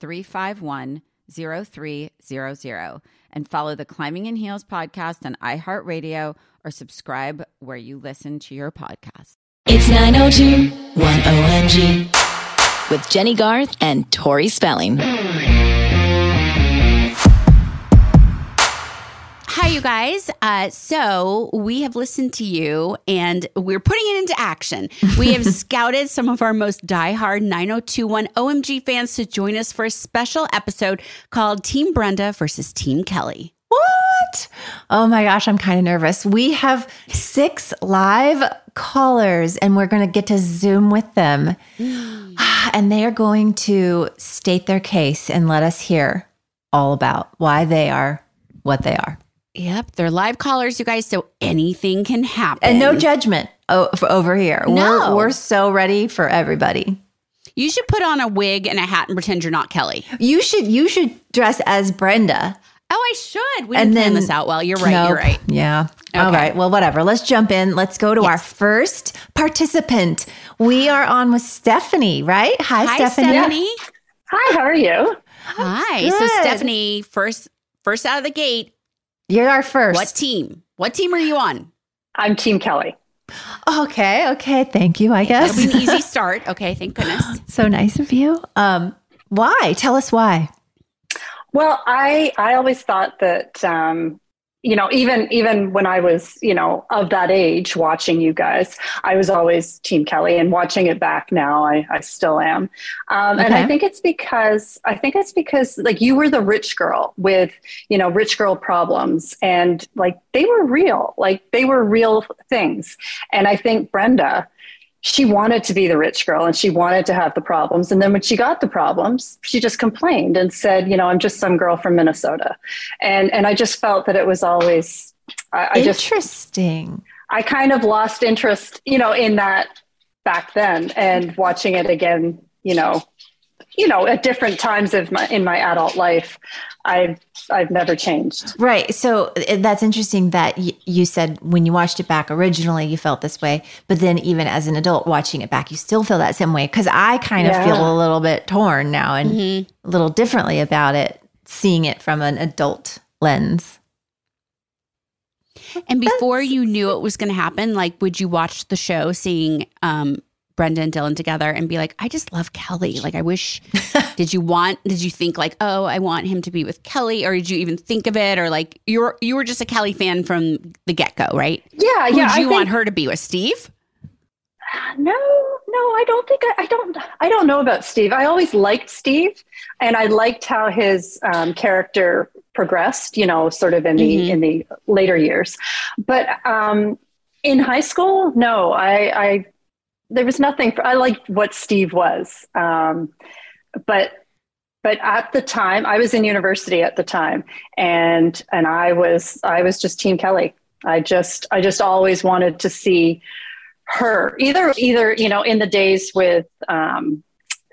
351 0300 and follow the Climbing in Heels podcast on iHeartRadio or subscribe where you listen to your podcast. It's 902 10MG with Jennie Garth and Tori Spelling. You guys. Uh, so we have listened to you and we're putting it into action. We have scouted some of our most diehard 9021 OMG fans to join us for a special episode called Team Brenda versus Team Kelly. What? Oh my gosh, I'm kind of nervous. We have six live callers and we're going to get to Zoom with them. and they are going to state their case and let us hear all about why they are what they are. Yep, they're live callers, you guys, so anything can happen. And no judgment o- f- over here. No. We're, we're so ready for everybody. You should put on a wig and a hat and pretend you're not Kelly. You should you should dress as Brenda. Oh, I should. We And didn't plan then- this out well. You're right. Nope. You're right. Yeah. All Okay. right. Well, whatever. Let's jump in. Let's go to our first participant. We are on with Stephanie, right? Hi, Hi, Stephanie. Stephanie. Hi, how are you? Hi. So, Good. Stephanie, first, first out of the gate, You're our first. what team? What team are you on? I'm Team Kelly. Okay. Okay. Thank you. I guess. That'll guess. be an easy start. Okay, thank goodness. so nice of you. Um, why? Tell us why. Well, I I always thought that um, you know even even when I was you know of that age watching you guys, I was always Team Kelly, and watching it back now, I I still am. Um, And I think it's because I think it's because like you were the rich girl with you know rich girl problems, and like they were real, like they were real things. And I think Brenda. She wanted to be the rich girl and she wanted to have the problems. And then when she got the problems, she just complained and said, you know, I'm just some girl from Minnesota. And and I just felt that it was always I, I just Interesting. I kind of lost interest, you know, in that back then and watching it again, you know, you know, at different times of my in my adult life, I've I've never changed. Right. So uh, that's interesting that y- you said when you watched it back originally, you felt this way, but then even as an adult watching it back, you still feel that same way. Cause I kind of Yeah. feel a little bit torn now and a little differently about it, seeing it from an adult lens. And before you knew it was going to happen, like, would you watch the show seeing um, Brenda and Dylan together and be like, I just love Kelly. Like, I wish, did you want, did you think like, oh, I want him to be with Kelly? Or did you even think of it? Or like, you were, you were just a Kelly fan from the get go, right? Yeah, Who yeah. would you think- want her to be with? Steve? No, no, I don't think I, I don't. I don't know about Steve. I always liked Steve, and I liked how his um, character progressed. You know, sort of in the Mhm. in the later years. But um, in high school, no, I, I there was nothing. For, I liked what Steve was, um, but but at the time, I was in university at the time, and and I was I was just Team Kelly. I just I just always wanted to see her either either you know in the days with um,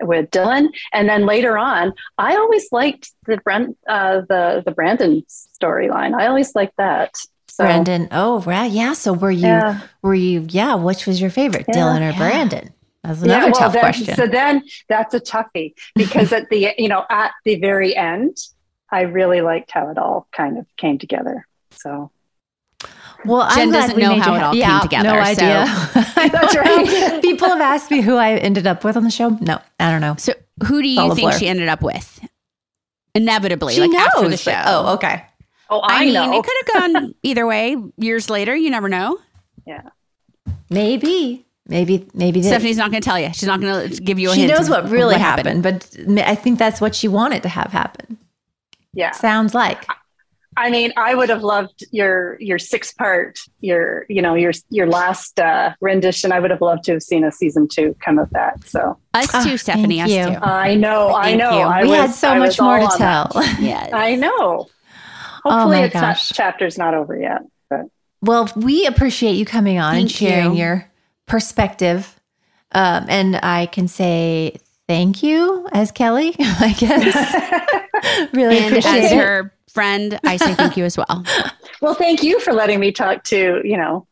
with Dylan and then later on I always liked the Brent uh, the the Brandon storyline I always liked that so Brandon. Oh, right. Yeah. So were you, Yeah. were you, yeah. Which was your favorite, Yeah. Dylan or Yeah. Brandon? That's Yeah, another well, tough then- question. So then that's a toughie because at the you know at the very end, I really liked how it all kind of came together. So Well, Jen I'm glad doesn't we know how it all ha- came together, No so- idea. That's right. People have asked me who I ended up with on the show. No, I don't know. So who do you a think blur. she ended up with? Inevitably, She like knows. after the but- show. oh, okay. Oh, I, I, mean, know. it could have gone either way. Years later, you never know. yeah. Maybe, maybe, maybe. that- Stephanie not going to tell you. She's not going to give you a she hint. knows what really happened. happened, but I think that's what she wanted to have happen. Yeah. Sounds like. I mean, I would have loved your your six part your you know your your last uh, rendition. I would have loved to have seen a season two come of that. So Us too, Stephanie. Us thank you. too. I know, I know. you. I we was, had so I much more to on that. tell. Yes. I know. Oh Hopefully, my it's not, gosh. chapter's not over yet. But Well, we appreciate you coming on and sharing you. your perspective. Um, and I can say thank you as Kelly, I guess. really and appreciate as it. her friend, I say thank you as well. well, thank you for letting me talk to you know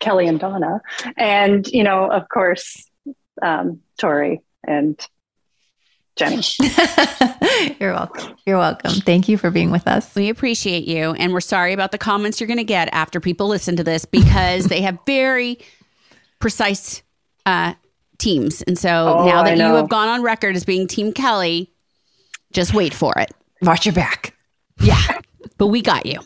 Kelly and Donna, and you know of course um, Tori and Jennie. You're welcome. You're welcome. Thank you for being with us. We appreciate you, and we're sorry about the comments you're going to get after people listen to this because they have very precise uh, teams. And so Oh, now that you have gone on record as being Team Kelly, just wait for it. Watch your back. Yeah, but we got you.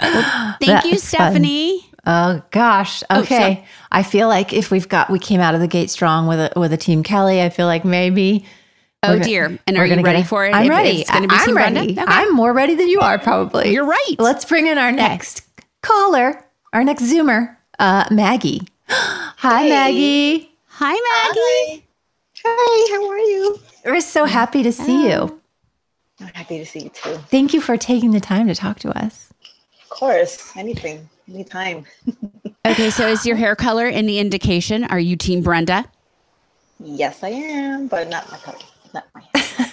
Well, thank That you, Stephanie. fun. Stephanie. Oh gosh. Oh, Okay. so- I feel like if we've got we came out of the gate strong with a with a team Kelly, I feel like maybe Oh we're dear! And we're you ready a- for it? I'm If ready. It's be I'm Team ready. Okay. I'm more ready than you are, probably. You're right. Let's bring in our next caller, our next Zoomer, uh, Maggie. Hi, Maggie. Hi, Maggie. Hi, how are you? We're so happy to see you. I'm happy to see you too. Thank you for taking the time to talk to us. Of course, anything, anytime. Okay, so is your hair color any indication? Are you Team Brenda? Yes, I am, but not my color, not my hair.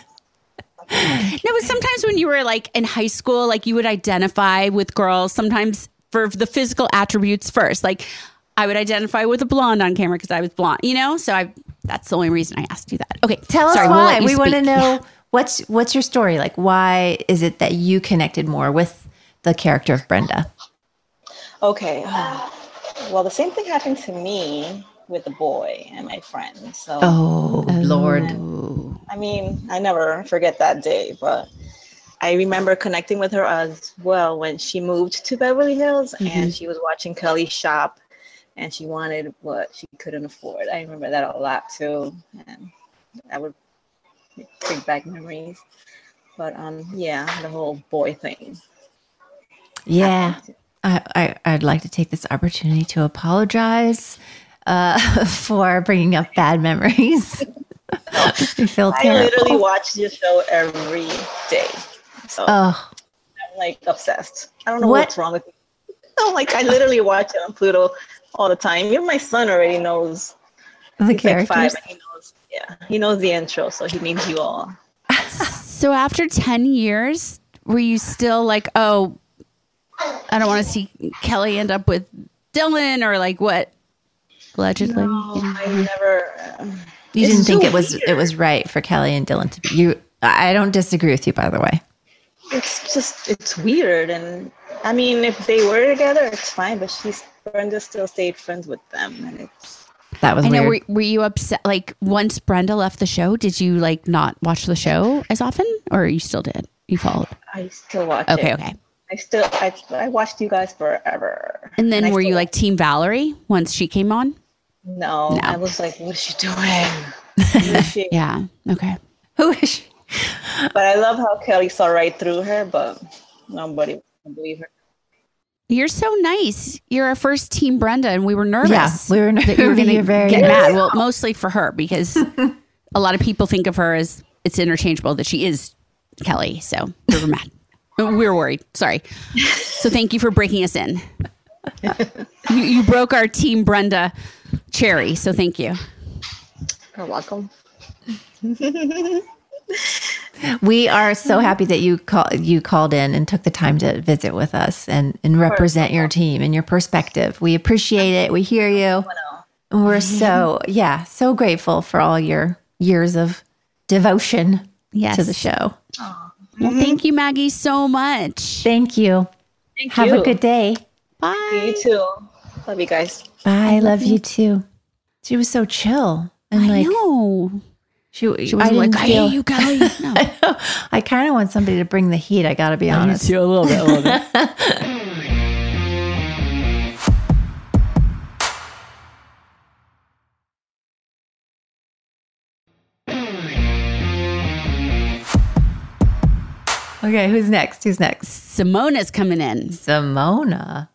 No, but sometimes when you were like in high school, like you would identify with girls sometimes for the physical attributes first. Like I would identify with a blonde on camera because I was blonde, you know? So I that's the only reason I asked you that. Okay. Tell us sorry, we'll why. we want to know Yeah. what's what's your story like. Why is it that you connected more with the character of Brenda? Okay, well, the same thing happened to me with the boy and my friend. So, Oh, Lord. I mean, I never forget that day, but I remember connecting with her as well when she moved to Beverly Hills and she was watching Kelly shop and she wanted what she couldn't afford. I remember that a lot too. And I would bring back memories. But um yeah, the whole boy thing. Yeah. I, I, I'd like to take this opportunity to apologize uh, for bringing up bad memories. we feel I terrible. literally watch your show every day. So oh, I'm like obsessed. I don't know What- what's wrong with me. I'm like I literally watch it on Pluto all the time. Even my son already knows the He's like five characters. and he knows yeah, he knows the intro, so he names you all. So after 10 years, were you still like, oh, I don't want to see Kelly end up with Dylan or like what? Allegedly. I never um, you didn't think so it was it was right for Kelly and Dylan to be you. I don't disagree with you, by the way. it's just it's weird and I mean if they were together it's fine, but she's Brenda still stayed friends with them and it's That was I know. Were, were you upset? Like once Brenda left the show, did you like not watch the show as often, or you still did? You followed. I still watch Okay, it. okay. I still I, I watched you guys forever. And then I were you like Team Valerie once she came on? no, No. I was like, what is she doing? What is she- Yeah. Okay. Who is she? But I love how Kelly saw right through her, but nobody can believe her. You're so nice. You're our first Team Brenda, and we were nervous. Yeah, we were that you were nervous. going to get mad. Well, mostly for her because a lot of people think of her as it's interchangeable that she is Kelly. So we were mad. We were worried. Sorry. So thank you for breaking us in. you, you broke our Team Brenda cherry. So thank you. You're welcome. We are so happy that you call, you called in and took the time to visit with us and, and represent your team and your perspective. We appreciate it. We hear you. And we're so yeah, so grateful for all your years of devotion Yes. to the show. Well, mm-hmm. thank you, Maggie, so much. Thank you. Thank Have you. a good day. Bye. You too. Love you guys. Bye. love you too. She was so chill and I like know. she. She was like, didn't I feel- hate you, Kelly. No. I. I kind of want somebody to bring the heat. I got to be honest. a little bit, a little bit. Okay, who's next? Who's next? Simona's coming in. Simona.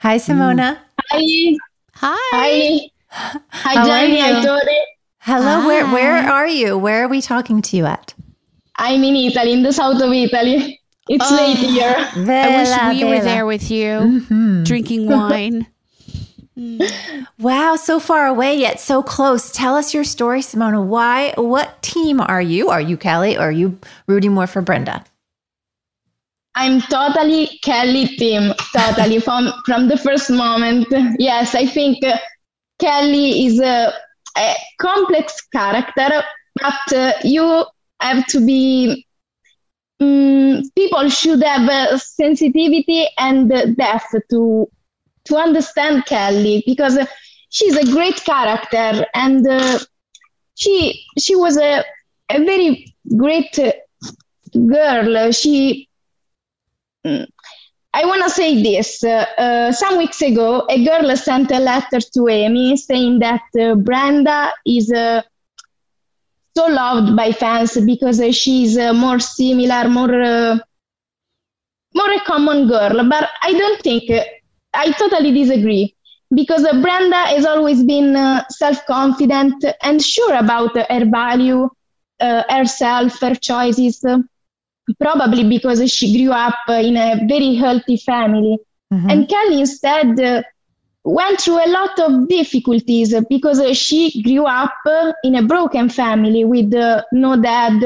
Hi, Simona. Hi. Hi. Hi. Hi, Jennie. I'm Tori. Hello. Where Hi. Where are you? Where are we talking to you at? I'm in Italy, in the south of Italy. It's late here. I wish we were there with you, Mhm. drinking wine. Wow, so far away yet so close. Tell us your story, Simona. Why? What team are you? Are you Kelly? Or are you rooting more for Brenda? I'm totally Kelly team, totally from from the first moment. Yes, I think uh, Kelly is a, a complex character, but uh, you have to be. mm, people should have uh, sensitivity and depth to to understand Kelly because uh, she's a great character and uh, she she was a a very great uh, girl. She. I want to say this. Uh, uh, some weeks ago, a girl sent a letter to Amy saying that uh, Brenda is uh, so loved by fans because uh, she's uh, more similar, more uh, more a common girl. But I don't think I totally disagree because Brenda has always been self-confident and sure about her value, herself, her choices probably because she grew up in a very healthy family. Mhm. And Kelly instead uh, went through a lot of difficulties because uh, she grew up in a broken family with uh, no dad,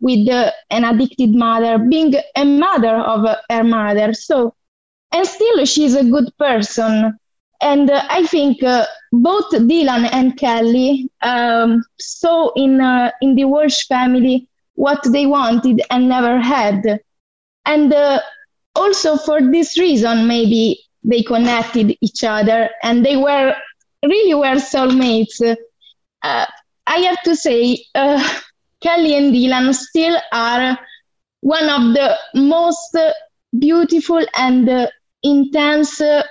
with uh, an addicted mother, being a mother of her mother. So, and still she's a good person. And uh, I think uh, both Dylan and Kelly um, saw in uh, in the Walsh family what they wanted and never had. And uh, also for this reason, maybe they connected each other and they were really were soulmates. Uh, I have to say, uh, Kelly and Dylan still are one of the most beautiful and uh, intense uh,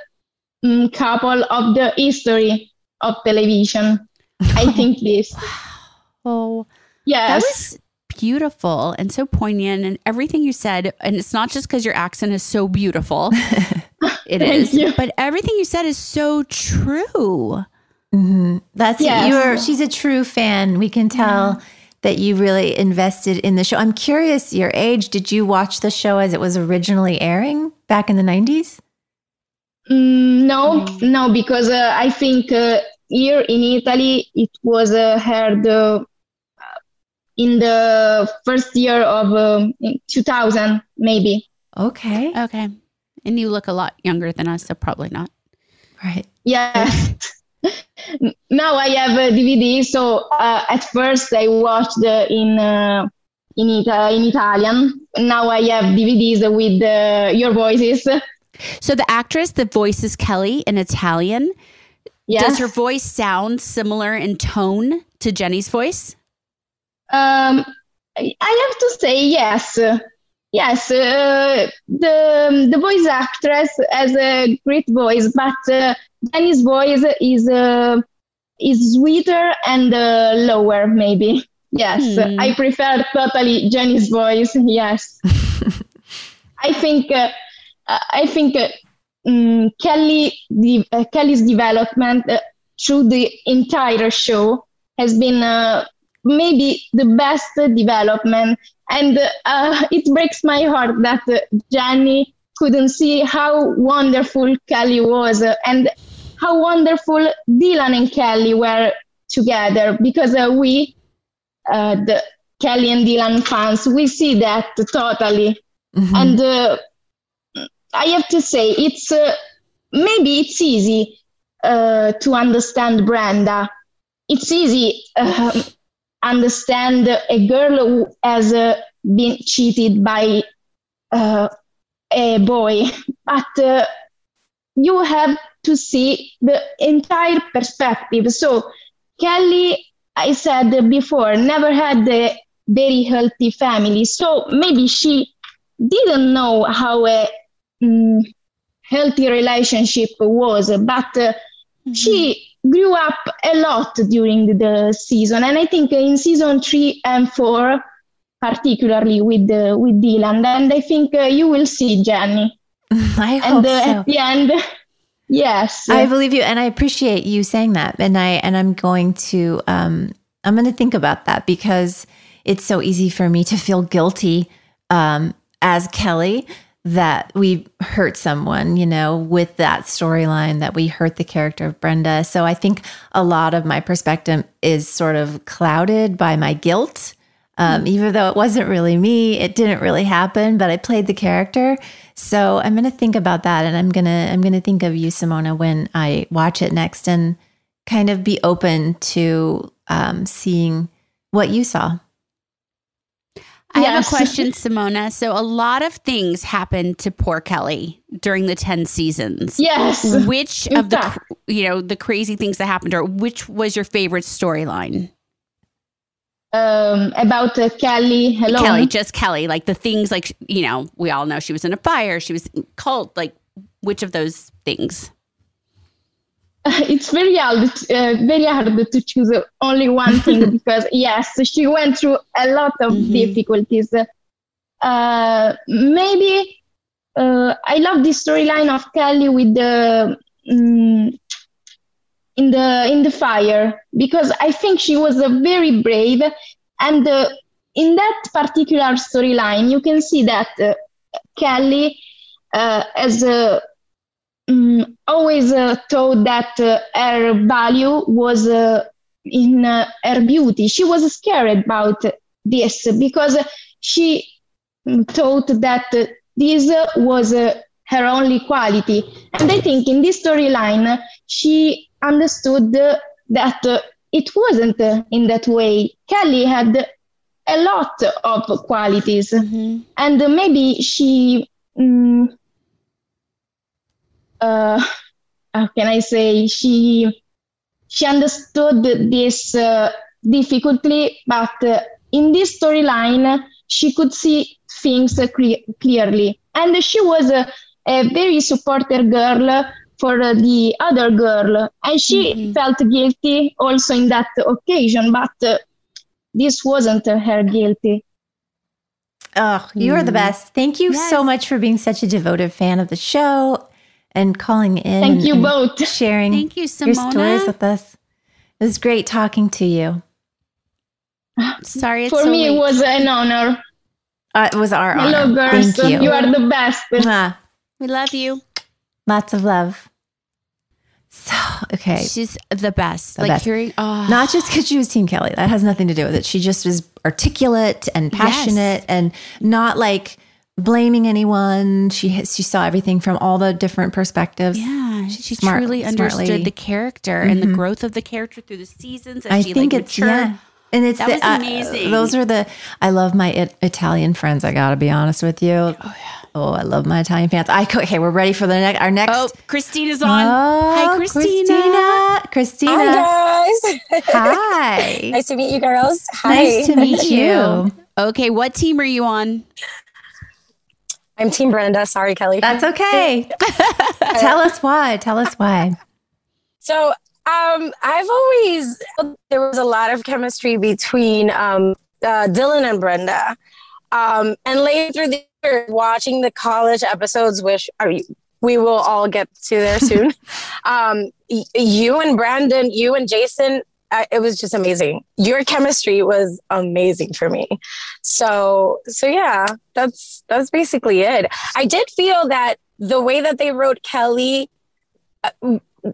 mm, couple of the history of television. I think this. Oh, Yes. that was beautiful and so poignant, and everything you said. And it's not just because your accent is so beautiful. It Thank is, you. but everything you said is so true. Mhm. That's Yes. you're. She's a true fan. We can tell that you really invested in the show. I'm curious, your age. Did you watch the show as it was originally airing back in the 90s? Mm, no, no, because uh, I think uh, here in Italy it was uh, heard uh, in the first year of um, 2000, maybe. Okay, Okay, and you look a lot younger than us, so probably not. right. Yes. now I have a DVD, so uh, at first I watched uh, in uh, in, Ita- in Italian. Now I have DVDs with uh, your voices. So the actress that voices Kelly in Italian, Yes. does her voice sound similar in tone to Jennie's voice? Um, I have to say yes. Yes, uh, the the voice actress has a great voice, but uh, Jennie's voice is uh, is sweeter and uh, lower, maybe. Yes, Hmm. I prefer totally Jennie's voice. Yes, I think uh, I think mm, Kelly the, uh, Kelly's development uh, through the entire show has been uh, maybe the best development. And uh, it breaks my heart that uh, Jennie couldn't see how wonderful Kelly was and how wonderful Dylan and Kelly were together because uh, we, uh, the Kelly and Dylan fans, we see that totally. Mhm. And uh, I have to say, it's uh, maybe it's easy uh, to understand Brenda. It's easy uh, understand a girl who has uh, been cheated by uh, a boy, but uh, you have to see the entire perspective. So Kelly, I said before, never had a very healthy family. So maybe she didn't know how a um, healthy relationship was, but uh, mm-hmm. she grew up a lot during the season. And I think in season three and four, particularly with uh, with Dylan, and I think uh, you will see Jennie. I hope and, uh, so. At the end, yes, I believe you, and I appreciate you saying that. And I and I'm going to um, I'm going to think about that because it's so easy for me to feel guilty um, as Kelly that we hurt someone, you know, with that storyline that we hurt the character of Brenda. So I think a lot of my perspective is sort of clouded by my guilt. Um, even though it wasn't really me, it didn't really happen, but I played the character. So I'm going to think about that, and I'm gonna I'm gonna think of you, Simona, when I watch it next, and kind of be open to um, seeing what you saw. I yes. have a question, Simona. So a lot of things happened to poor Kelly during the 10 seasons. Yes. Which of the you know, the crazy things that happened to her, which was your favorite storyline? Um, about uh, Kelly. Hello. Kelly, just Kelly. Like the things like, you know, we all know she was in a fire, she was cult, like which of those things? it's very hard, uh, very hard to choose only one thing because yes, she went through a lot of mm-hmm. difficulties. Uh, maybe uh, I love the storyline of Kelly with the um, in the in the fire because I think she was uh, very brave, and uh, in that particular storyline, you can see that uh, Kelly as a um, always uh, thought that uh, her value was uh, in uh, her beauty. She was scared about this because she mm, thought that this was her only quality. And I think in this storyline, she understood that it wasn't in that way. Kelly had a lot of qualities, mm-hmm. and maybe she. Um, uh, how can I say she she understood this uh, difficulty, but uh, in this storyline she could see things cle- clearly, and she was a, a very supportive girl for the other girl, and she mm-hmm. felt guilty also in that occasion, but uh, this wasn't her guilty. Oh, you are the mm. best. Thank you yes. so much for being such a devoted fan of the show and calling in. Thank and, you both. Sharing Thank you, your stories with us. It was great talking to you. Sorry, for so me late. it was an honor. Uh, it was our Hello, honor. girls. Thank you. You are the best. Mwah. We love you. Lots of love. So okay, she's the best. The like best. hearing, oh. not just because she was Team Kelly. That has nothing to do with it. She just was articulate and passionate, Yes. and not like blaming anyone. She she saw everything from all the different perspectives. Yeah, she Smart- truly understood lady. the character and the growth of the character through the seasons. As I she, think like, it's matured. yeah. And it's That the, was uh, amazing. those are the I love my it, Italian friends. I gotta be honest with you. Oh yeah. Oh, I love my Italian fans. I co- okay. We're ready for the next. Our next. Oh, Christina's on. Oh, Hi, Christina. Christina. Christina. Hi guys. Hi. nice to meet you girls. Hi. Nice to meet you. Okay, what team are you on? I'm Team Brenda. Sorry, Kelly. That's okay. Tell us why. Tell us why. so um, I've always there was a lot of chemistry between um, uh, Dylan and Brenda, um, and later through the year, watching the college episodes, which are we will all get to there soon. um, you and Brandon, you and Jason, uh, it was just amazing. Your chemistry was amazing for me. So, so yeah, that's that's basically it. I did feel that the way that they wrote Kelly, uh,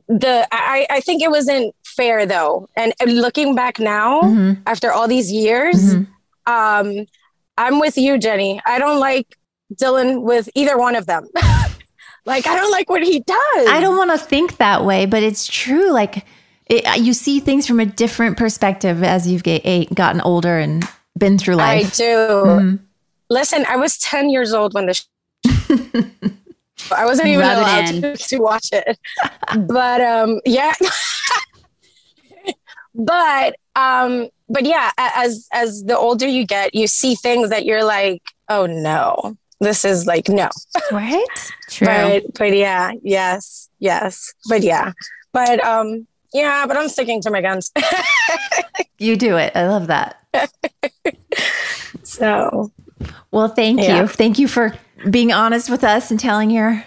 the I, I think it wasn't fair though. And, and looking back now, Mhm. after all these years, Mhm. um, I'm with you, Jennie. I don't like Dylan with either one of them. like I don't like what he does. I don't want to think that way, but it's true. Like it, you see things from a different perspective as you've get, gotten older and been through life. I do. Mhm. Listen, I was 10 years old when the I wasn't even Rub allowed to, to watch it. but um yeah. but um but yeah, as as the older you get, you see things that you're like, "Oh no. This is like no." Right? But but yeah, yes. Yes. But yeah. But um yeah, but I'm sticking to my guns. You do it. I love that. so Well, thank Yeah. you. Thank you for being honest with us and telling your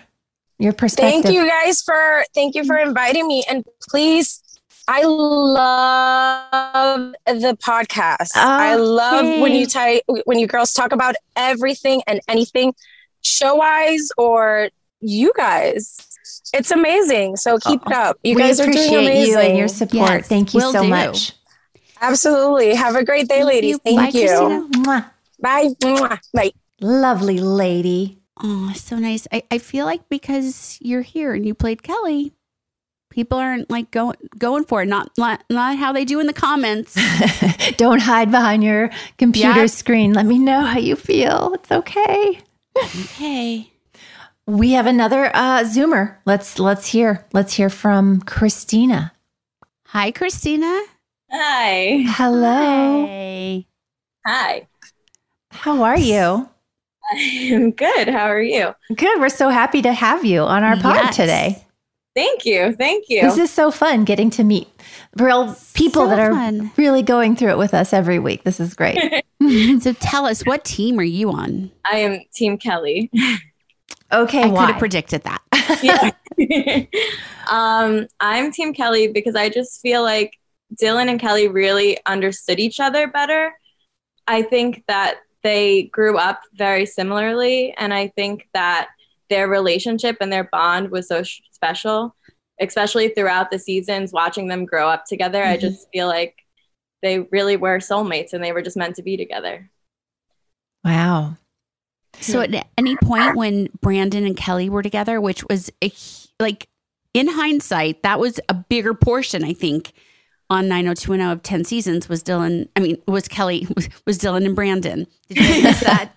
your perspective. Thank you guys for thank you for inviting me and please I love the podcast. I love when you ty- when you girls talk about everything and anything show wise or you guys. It's amazing. So keep it up. You we guys are doing amazing. you and your support. Thank you will so do. much. Absolutely. Have a great day, ladies. you. Thank Bye, you. Christina. Mwah. Bye. Mwah. Bye. Lovely lady. Oh, so nice. I, I feel like because you're here and you played Kelly, people aren't like going going for it. Not not, not how they do in the comments. Don't hide behind your computer Yeah. screen. Let me know how you feel. It's okay. okay. We have another uh, Zoomer. Let's let's hear. Let's hear from Christina. Hi, Christina. Hi. Hello. Hey. Hi. How are you? I'm good. How are you? Good. We're so happy to have you on our pod Yes. today. Thank you. Thank you. This is so fun getting to meet real people So that are fun. really going through it with us every week. This is great. So tell us, what team are you on? I am Team Kelly. Okay, I could have predicted that. Yeah. um, I'm Team Kelly because I just feel like Dylan and Kelly really understood each other better. I think that they grew up very similarly, and I think that their relationship and their bond was so sh- special, especially throughout the seasons, watching them grow up together. I just feel like they really were soulmates and they were just meant to be together. wow. So at any point when Brandon and Kelly were together, which was a, like in hindsight, that was a bigger portion, I think, on 90210 of 10 seasons was Dylan. I mean, was Kelly, was, was Dylan and Brandon. Did you miss that?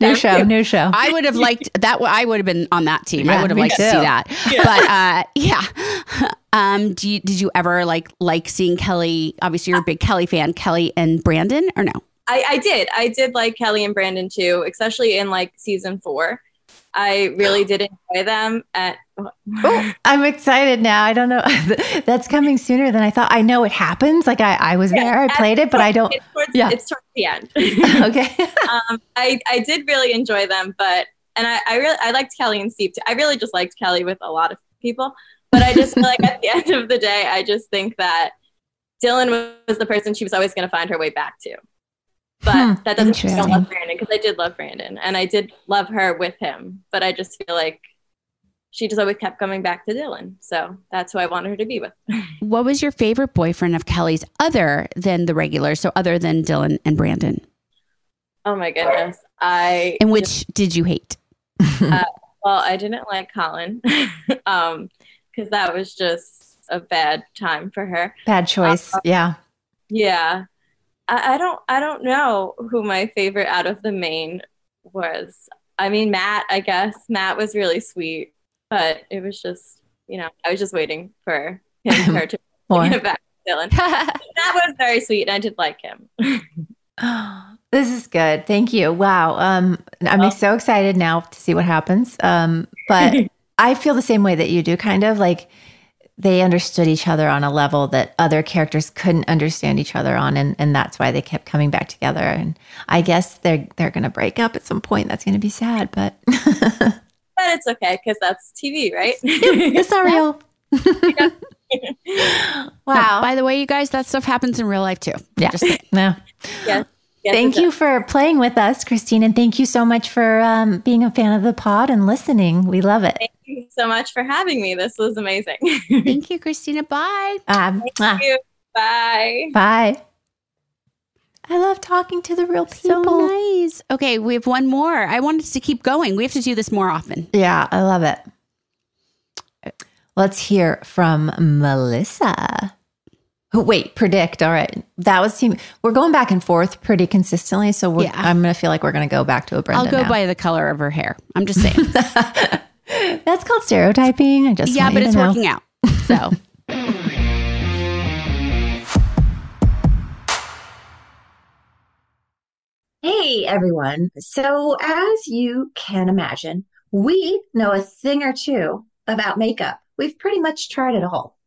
New show, new show. I would have liked that. I would have been on that team. I would have liked to see that. But uh, yeah. Um, do you, did you ever like like seeing Kelly? Obviously, you're a big Kelly fan. Kelly and Brandon, or no? I, I did. I did like Kelly and Brandon too, especially in like season four. I really did enjoy them. At Oh, I'm excited now. I don't know. That's coming sooner than I thought. I know it happens. Like I, I was there, I played it, but I don't. It's towards, Yeah. it's towards the end. Okay. um, I I did really enjoy them, but and I I really I liked Kelly and Steve too. I really just liked Kelly with a lot of people, but I just feel like at the end of the day, I just think that Dylan was the person she was always going to find her way back to. But Hmm, that doesn't mean I don't love Brandon because I did love Brandon and I did love her with him. But I just feel like she just always kept coming back to Dylan. So that's who I wanted her to be with. What was your favorite boyfriend of Kelly's other than the regular? So other than Dylan and Brandon, Oh my goodness. I and which did you hate? uh, well, I didn't like Colin um because that was just a bad time for her. Bad choice. Yeah. Yeah. I, I don't I don't know who my favorite out of the main was. I mean Matt, I guess. Matt was really sweet, but it was just you know, I was just waiting for him her to More. get back to Dylan. That was very sweet and I did like him. This is good. Thank you. Wow. Um, I'm so excited now to see what happens. Um, but I feel the same way that you do, kind of like they understood each other on a level that other characters couldn't understand each other on, and, and that's why they kept coming back together. And I guess they're they're gonna break up at some point. That's gonna be sad, but But it's okay because that's TV, right? it's not real. wow. by the way, you guys, that stuff happens in real life too. Yeah. Just. No. yes. Yes, Thank you for playing with us, Christine, and thank you so much for um, being a fan of the pod and listening. We love it. Thank you so much for having me. This was amazing. Thank you, Christina. Bye. Um, mwah. Thank you. Bye. Bye. I love talking to the real people. So nice. Okay, we have one more. I wanted to keep going. We have to do this more often. Yeah, I love it. Let's hear from Melissa. Wait, predict. All right. That was team. We're going back and forth pretty consistently. So we're, Yeah. I'm going to feel like we're going to go back to a Brenda. I'll go now. by the color of her hair. I'm just saying. That's called stereotyping. I just yeah, want but you it's to know. working out. So Hey everyone. So, as you can imagine, we know a thing or two about makeup. We've pretty much tried it all.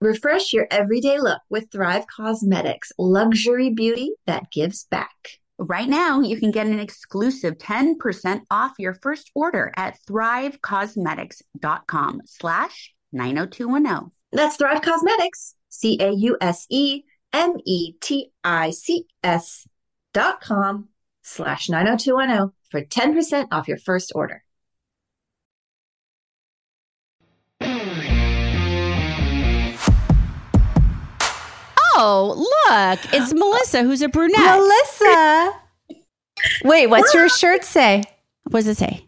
Refresh your everyday look with Thrive Causemetics luxury beauty that gives back. Right now, you can get an exclusive 10% off your first order at thrivecausemetics.com slash 90210. That's Thrive Causemetics, C A U S E M E T I C S dot com slash 90210 for 10% off your first order. Oh, look, it's Melissa who's a brunette. Melissa. Wait, what's your shirt say? What does it say?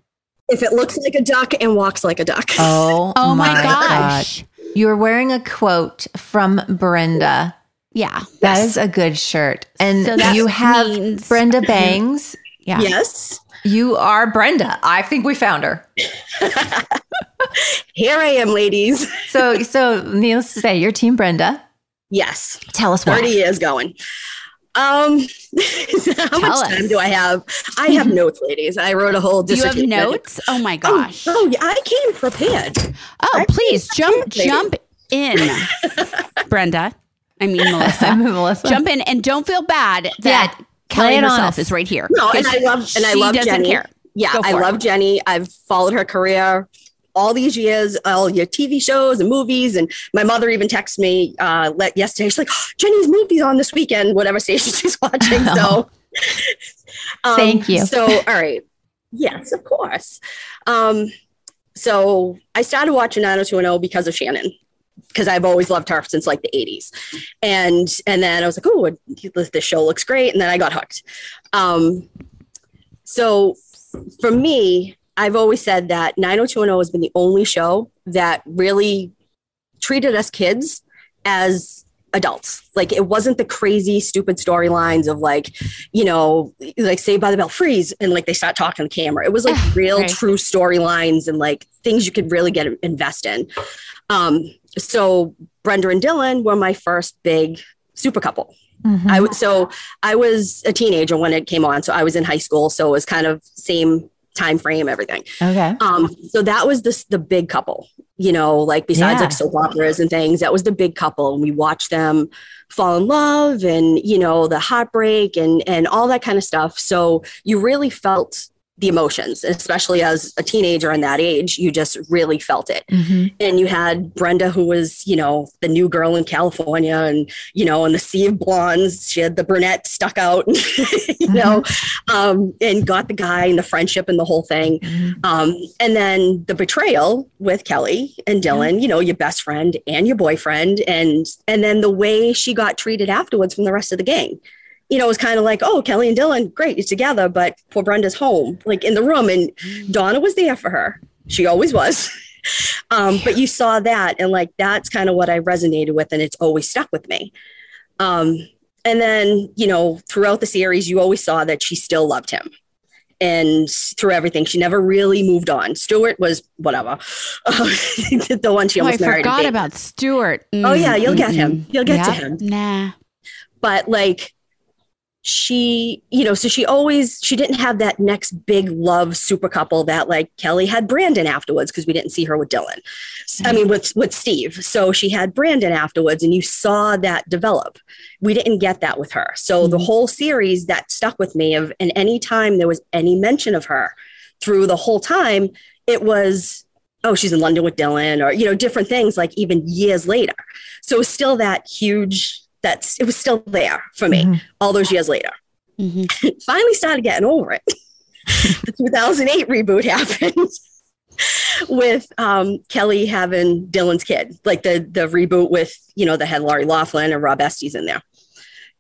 If it looks like a duck and walks like a duck. Oh, Oh my my gosh. God. You're wearing a quote from Brenda. Yeah. That is a good shirt. And So that you have means- Brenda Bangs. Yeah. Yes. You are Brenda. I think we found her. Here I am, ladies. So, so needless to say, you're Team Brenda. Yes. Tell us why. 30 years going. Um, how Tell much us. time do I have? I have notes, ladies. I wrote a whole Do you have notes? Oh my Oh, gosh. oh, yeah, I came prepared. Oh, I please jump prepared, jump in, Brenda. I mean Melissa. I'm Melissa. Jump in and don't feel bad that Yeah. Kelly Lay it on herself is right here. No, and 'Cause I love and I love Jennie. care. Yeah, I for it. love Jennie. I've followed her career all these years, all your TV shows and movies. And my mother even texted me uh, let, yesterday. She's like, "Oh, Jennie's movie's on this weekend, whatever station she's watching. So, um, Thank you. So, all right. Yes, of course. Um, so I started watching 90210 because of Shannon. Because I've always loved her since like the 80s. And and then I was like, oh, this, this show looks great. And then I got hooked. Um, so for me, I've always said that 90210 has been the only show that really treated us kids as adults. Like it wasn't the crazy, stupid storylines of like, you know, like Saved by the Bell freeze and like they start talking to the camera. It was like real, Right. true storylines and like things you could really get invest in. Um, so Brenda and Dylan were my first big super couple. Mhm. I was so I was a teenager when it came on, so I was in high school, so it was kind of same time frame, everything. okay. Um, so that was this the big couple, you know, like besides Yeah. like soap operas and things, that was the big couple, and we watched them fall in love, and you know the heartbreak and and all that kind of stuff. So you really felt the emotions, especially as a teenager in that age, you just really felt it Mhm. and you had Brenda, who was, you know, the new girl in California, and you know, in the sea of blondes, she had the brunette stuck out, you know, um, and got the guy and the friendship and the whole thing. Um, and then the betrayal with Kelly and Dylan, you know, your best friend and your boyfriend, and and then the way she got treated afterwards from the rest of the gang. You know, it was kind of like, oh, Kelly and Dylan, great, you're together, but poor Brenda's home, like in the room, and Donna was there for her. She always was. um, but you saw that, and like that's kind of what I resonated with, and it's always stuck with me. Um, and then, you know, throughout the series, you always saw that she still loved him. And through everything, she never really moved on. Stuart was whatever, the one she Oh, I married. to forgot about Stuart. Oh, yeah, you'll get him. You'll get to him. Nah. but like she, you know, so she always she didn't have that next big love super couple that like Kelly had Brandon afterwards because we didn't see her with Dylan. I mean with with Steve. So she had Brandon afterwards and you saw that develop. We didn't get that with her. So the mm-hmm. whole series that stuck with me of and any time there was any mention of her through the whole time, it was oh, she's in London with Dylan, or you know, different things like even years later. So it was still that huge that's it was still there for me all those years later. Finally started getting over it. the 2008 reboot happened with um, Kelly having Dylan's kid, like the the reboot with you know the head Lori Loughlin and Rob Estes in there.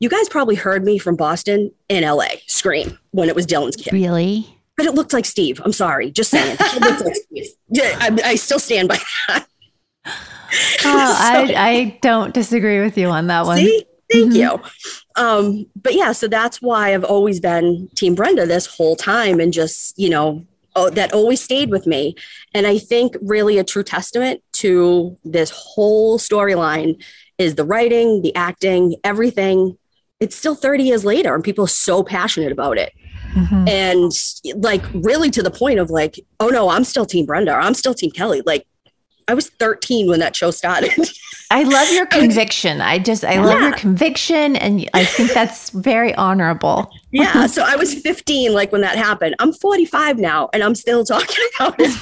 You guys probably heard me from Boston in LA scream when it was Dylan's kid. Really? But it looked like Steve. I'm sorry, just saying. It looked like Steve. Yeah, I, I still stand by that. Oh, I, I don't disagree with you on that one. See? Thank you. Um, but yeah, so that's why I've always been Team Brenda this whole time and just, you know, oh, that always stayed with me. And I think really a true testament to this whole storyline is the writing, the acting, everything. It's still 30 years later and people are so passionate about it. And like really to the point of like, oh no, I'm still Team Brenda. Or I'm still Team Kelly. Like I was 13 when that show started. I love your conviction. I just, I love your conviction. And I think that's very honorable. yeah. So I was 15, like when that happened. I'm 45 now and I'm still talking about it.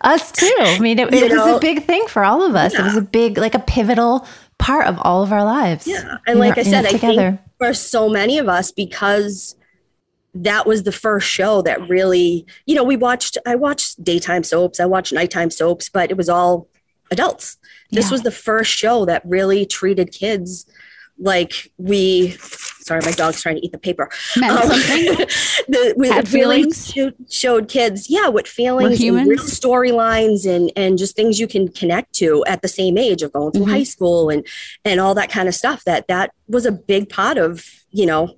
Us too. I mean, it, it was know? a big thing for all of us. It was a big, like a pivotal part of all of our lives. Yeah. And like I In- in said, I together. think for so many of us, because that was the first show that really, you know, we watched, I watched daytime soaps, I watched nighttime soaps, but it was all adults. This Yeah. was the first show that really treated kids like we, sorry, my dog's trying to eat the paper. Meant Um, something? the, we Had feelings? showed, showed kids, yeah, what feelings, and humans? real storylines, and and just things you can connect to at the same age of going through Mhm. high school and and all that kind of stuff. That that was a big part of you know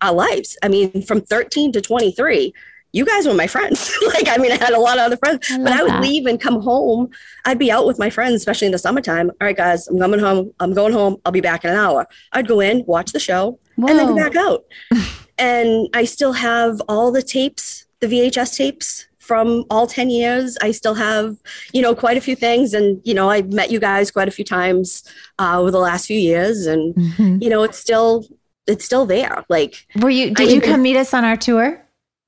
our lives. I mean, from thirteen to twenty three. You guys were my friends. like, I mean, I had a lot of other friends, I but I would that. leave and come home. I'd be out with my friends, especially in the summertime. All right, guys, I'm coming home. I'm going home. I'll be back in an hour. I'd go in, watch the show, and then go back out. and I still have all the tapes, the VHS tapes from all 10 years. I still have, you know, quite a few things. And, you know, I've met you guys quite a few times uh, over the last few years. And, Mhm. you know, it's still, it's still there. Like, Were you, did I- you come meet us on our tour?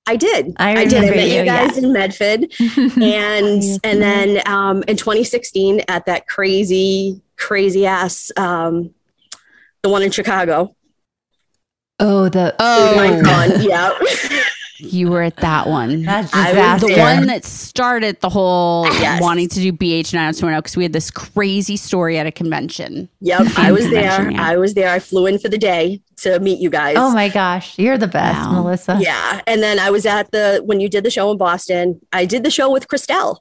I did. I did. I met you, you, guys yeah. in Medford. and and then um, in 2016 at that crazy, crazy ass, um, the one in Chicago. Oh, the Oh, yeah. You were at that one. That I was disaster. the one that started the whole Yes. wanting to do BH 90210 because we had this crazy story at a convention. Yep, I was there. Yeah. I was there. I flew in for the day to meet you guys. Oh my gosh, you're the best, Wow. Melissa. Yeah, and then I was at the when you did the show in Boston. I did the show with Christelle.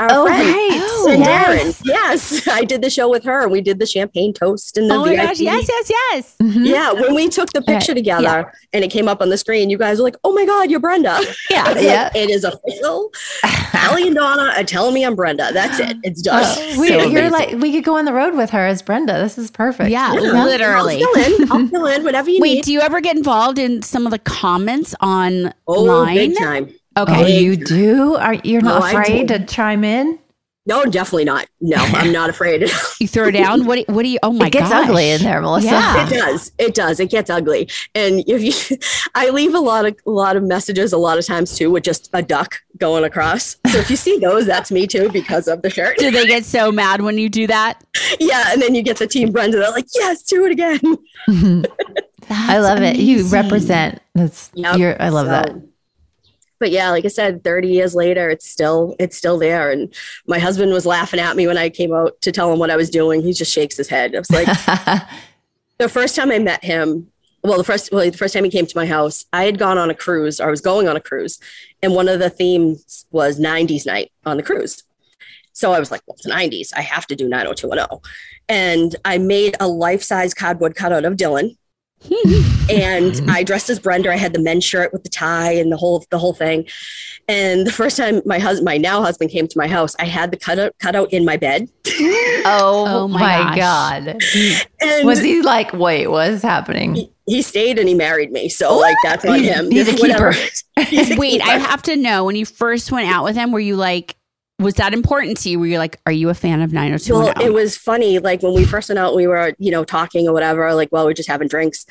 Our Oh, friend. right. And yes. Darren. Yes, I did the show with her. We did the champagne toast and the oh my VIP. gosh, yes, yes, yes. Mhm. Yeah, when we took the picture Okay, together and it came up on the screen, you guys were like, "Oh my God, you're Brenda!" Yeah, yeah. like, it is official. Ellie and Donna are telling me I'm Brenda. That's it. It's done. Oh, we, So you're amazing. like we could go on the road with her as Brenda. This is perfect. Yeah, Yeah, literally. I'll fill in. I'll fill in whatever you Wait, need. Wait, do you ever get involved in some of the comments online? oh, big time. Okay. Oh, you do? Are you're not No, afraid to chime in? No, definitely not. No, I'm not afraid. You throw down? What do, what do you, oh my god, it gets gosh. ugly in there, Melissa. Yeah. It does. It does. It gets ugly. And if you, I leave a lot of a lot of messages a lot of times too with just a duck going across. So if you see those, that's me too because of the shirt. Do they get so mad when you do that? Yeah, and then you get the team Brenda. They're like, "Yes, do it again." Mm-hmm. I love it. You represent. That's Yep. you're, I love So- that. But yeah, like I said, 30 years later, it's still it's still there. And my husband was laughing at me when I came out to tell him what I was doing. He just shakes his head. I was like, the first time I met him, well, the first well, the first time he came to my house, I had gone on a cruise, or I was going on a cruise, and one of the themes was 90s night on the cruise. So I was like, well, it's the 90s. I have to do 90210. And I made a life-size cardboard cutout of Dylan and I dressed as Brenda. I had the men's shirt with the tie and the whole the whole thing. And the first time my husband, my now husband, came to my house, I had the cutout cutout in my bed. Oh, Oh my my, gosh. God. And Was he like, wait, what is happening? he, he stayed and he married me. So like that's on He's- him. he's a keeper. He's a Wait, I have to know when you first went out with him, were you like, was that important to you? Were you like, are you a fan of 90210? Well, it was funny. Like when we first went out, we were, you know, talking or whatever, like while we are just having drinks.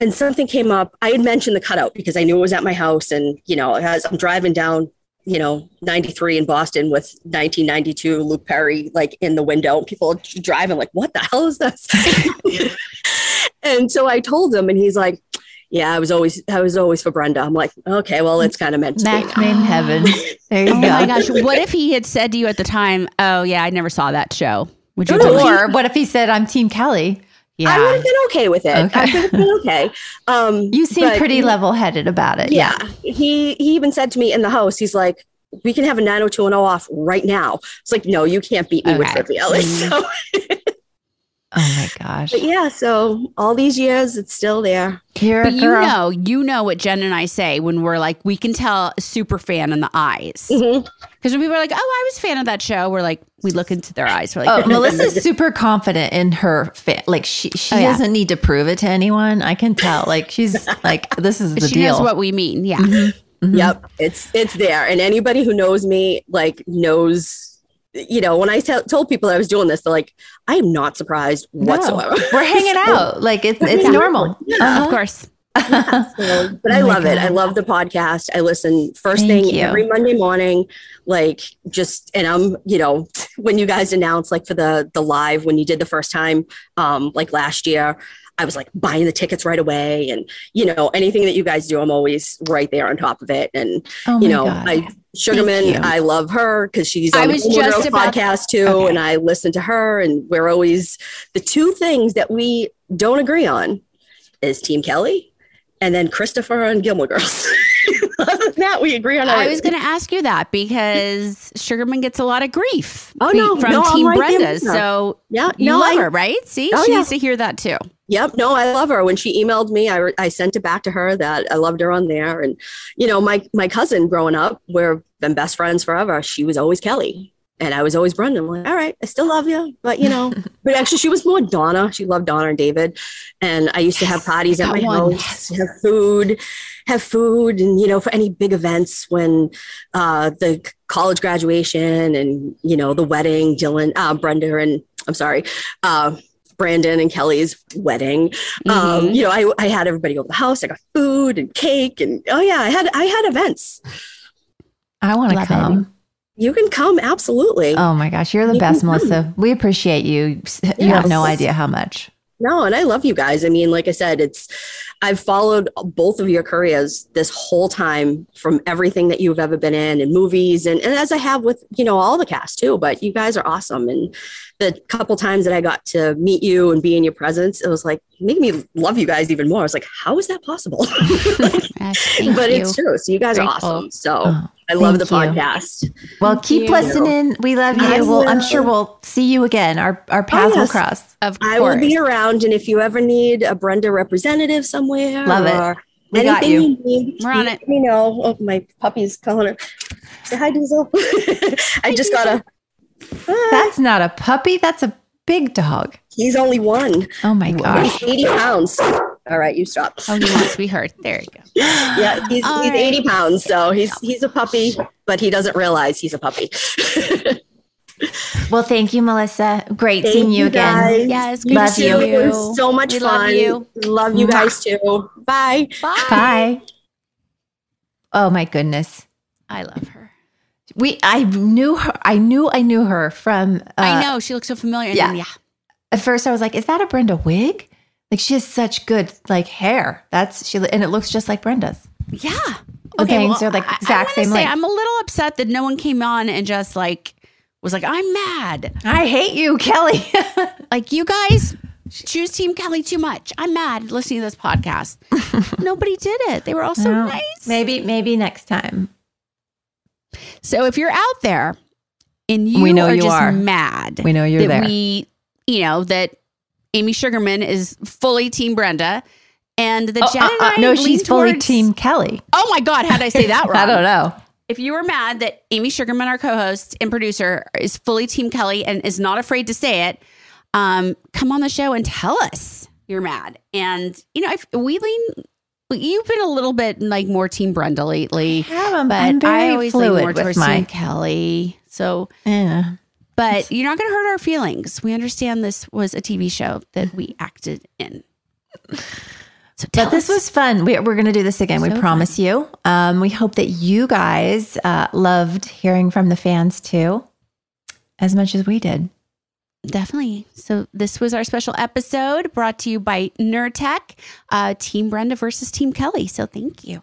And something came up. I had mentioned the cutout because I knew it was at my house. And, you know, as I'm driving down, you know, 93 in Boston with 1992 Luke Perry, like in the window, people driving, like, what the hell is this? and so I told him, and he's like, yeah, I was always, I was always for Brenda. I'm like, okay, well, it's kind of meant to be. Match made in heaven. There you oh go. my gosh. What if he had said to you at the time, oh, yeah, I never saw that show? Would you do it? Or what if he said, I'm Team Kelly? Yeah. I would have been okay with it. Okay. I would have been okay. Um, You seem pretty level headed about it. yeah. He he even said to me in the house, he's like, we can have a 90210 off right now. It's like, no, you can't beat me with Okay. trivia. Mm-hmm. So, Oh my gosh. but yeah, so all these years, it's still there. You're But a you know, you know what Jen and I say when we're like, we can tell a super fan in the eyes. Mm-hmm. Because when people are like, oh, I was a fan of that show, we're like, we look into their eyes. We're like, Oh, mm-hmm. Melissa's super confident in her fan. like she she Oh, yeah. doesn't need to prove it to anyone. I can tell. Like she's like this is the she deal. knows what we mean. Yeah. Mm-hmm. Yep, mm-hmm. it's it's there, and anybody who knows me like knows. You know, when I told people I was doing this, they're like, "I am not surprised No. whatsoever." We're hanging out. Like it's it's Yeah. normal. Yeah. Of course. So, but I Oh my love it. I love the podcast. I listen first Thank thing you. every Monday morning, like just and I'm, you know, when you guys announced like for the the live when you did the first time, um, like last year, I was like buying the tickets right away, and you know anything that you guys do, I'm always right there on top of it. And Oh you know, God. I Sugarman, you. I love her because she's I was the just about- podcast too, Okay. and I listen to her, and we're always the two things that we don't agree on is Team Kelly and then Christopher and Gilmore Girls. That, we agree on. I was going to ask you that because Sugarman gets a lot of grief Oh, no. from No, Team right Brenda. So Yeah, you no, love I- her, right? See, Oh, she yeah. needs to hear that too. Yep. No, I love her. When she emailed me, I, I sent it back to her that I loved her on there. And, you know, my, my cousin growing up, we've been best friends forever. She was always Kelly. And I was always Brenda. I'm like, all right, I still love you. But, you know, but actually, she was more Donna. She loved Donna and David. And I used to have parties at my one. house, have food, have food. And, you know, for any big events when uh, the college graduation and, you know, the wedding, Dylan, uh, Brenda and I'm sorry, uh, Brandon and Kelly's wedding. Um, Mhm. you know, I, I had everybody over the house. I got food and cake and oh yeah, I had I had events. I want to Love it. come. You can come absolutely. Oh my gosh, you're the You best. Melissa. We appreciate you. You have no idea how much. No, and I love you guys. I mean, like I said, it's I've followed both of your careers this whole time from everything that you've ever been in and movies and, and as I have with, you know, all the cast too. But you guys are awesome. And the couple times that I got to meet you and be in your presence, it was like made me love you guys even more. I was like, how is that possible? Yes, thank but you. it's true. So you guys Grateful. are awesome. So Oh, I love the you. podcast. Well, keep you. listening. We love you. I Well, I'm sure we'll see you again. Our our paths will yes. cross. Of course. I will be around, and if you ever need a Brenda representative somewhere, Love it. or We got anything you. you need, We're on it. Me know. Oh, my puppy's calling her. Say hi, Diesel. I just got a. Ah, That's not a puppy. That's a big dog. he's only one. Oh my gosh. He's eighty pounds. All right, you stop. Oh, you want to be heard. There you go. Yeah, he's, All he's right. eighty pounds, so he's he's a puppy, but he doesn't realize he's a puppy. Well, thank you, Melissa. Great Thank seeing you, you again. guys. Yes, You Love too. you. It was so much We fun. love you. Love you guys too. Bye. Bye. Bye. Oh my goodness. I love her. We I knew her. I knew I knew her from. Uh, I know she looks so familiar. And yeah. then, yeah. At first, I was like, "Is that a Brenda wig?" Like she has such good like hair. That's she, and it looks just like Brenda's. Yeah. Okay, so, like, I- I exact same Say, length. I'm a little upset that no one came on and just like was like, I'm mad. I hate you, Kelly. Like you guys choose Team Kelly too much. I'm mad listening to this podcast. Nobody did it. They were all so Well, nice. Maybe maybe next time. So if you're out there and you We know are you just are. mad We know you're that there. we, you know, that Amy Sugarman is fully Team Brenda And the Oh, Jen uh, uh, I no, she's fully towards- Team Kelly. Oh my God, how did I say that wrong? I don't know. If you were mad that Amy Sugarman, our co-host and producer, is fully Team Kelly and is not afraid to say it, um, come on the show and tell us you're mad. And you know, if we lean, you've been a little bit like more Team Brenda lately, I'm- but I'm very I always lean more with Team Kelly. So, Yeah. But you're not going to hurt our feelings. We understand this was a TV show that we acted in. So tell But this was fun. We, we're going to do this again. we So promise you. Um, we hope that you guys uh, loved hearing from the fans too, as much as we did. Definitely. So this was our special episode brought to you by Nurtec, uh, Team Brenda versus Team Kelly. So thank you.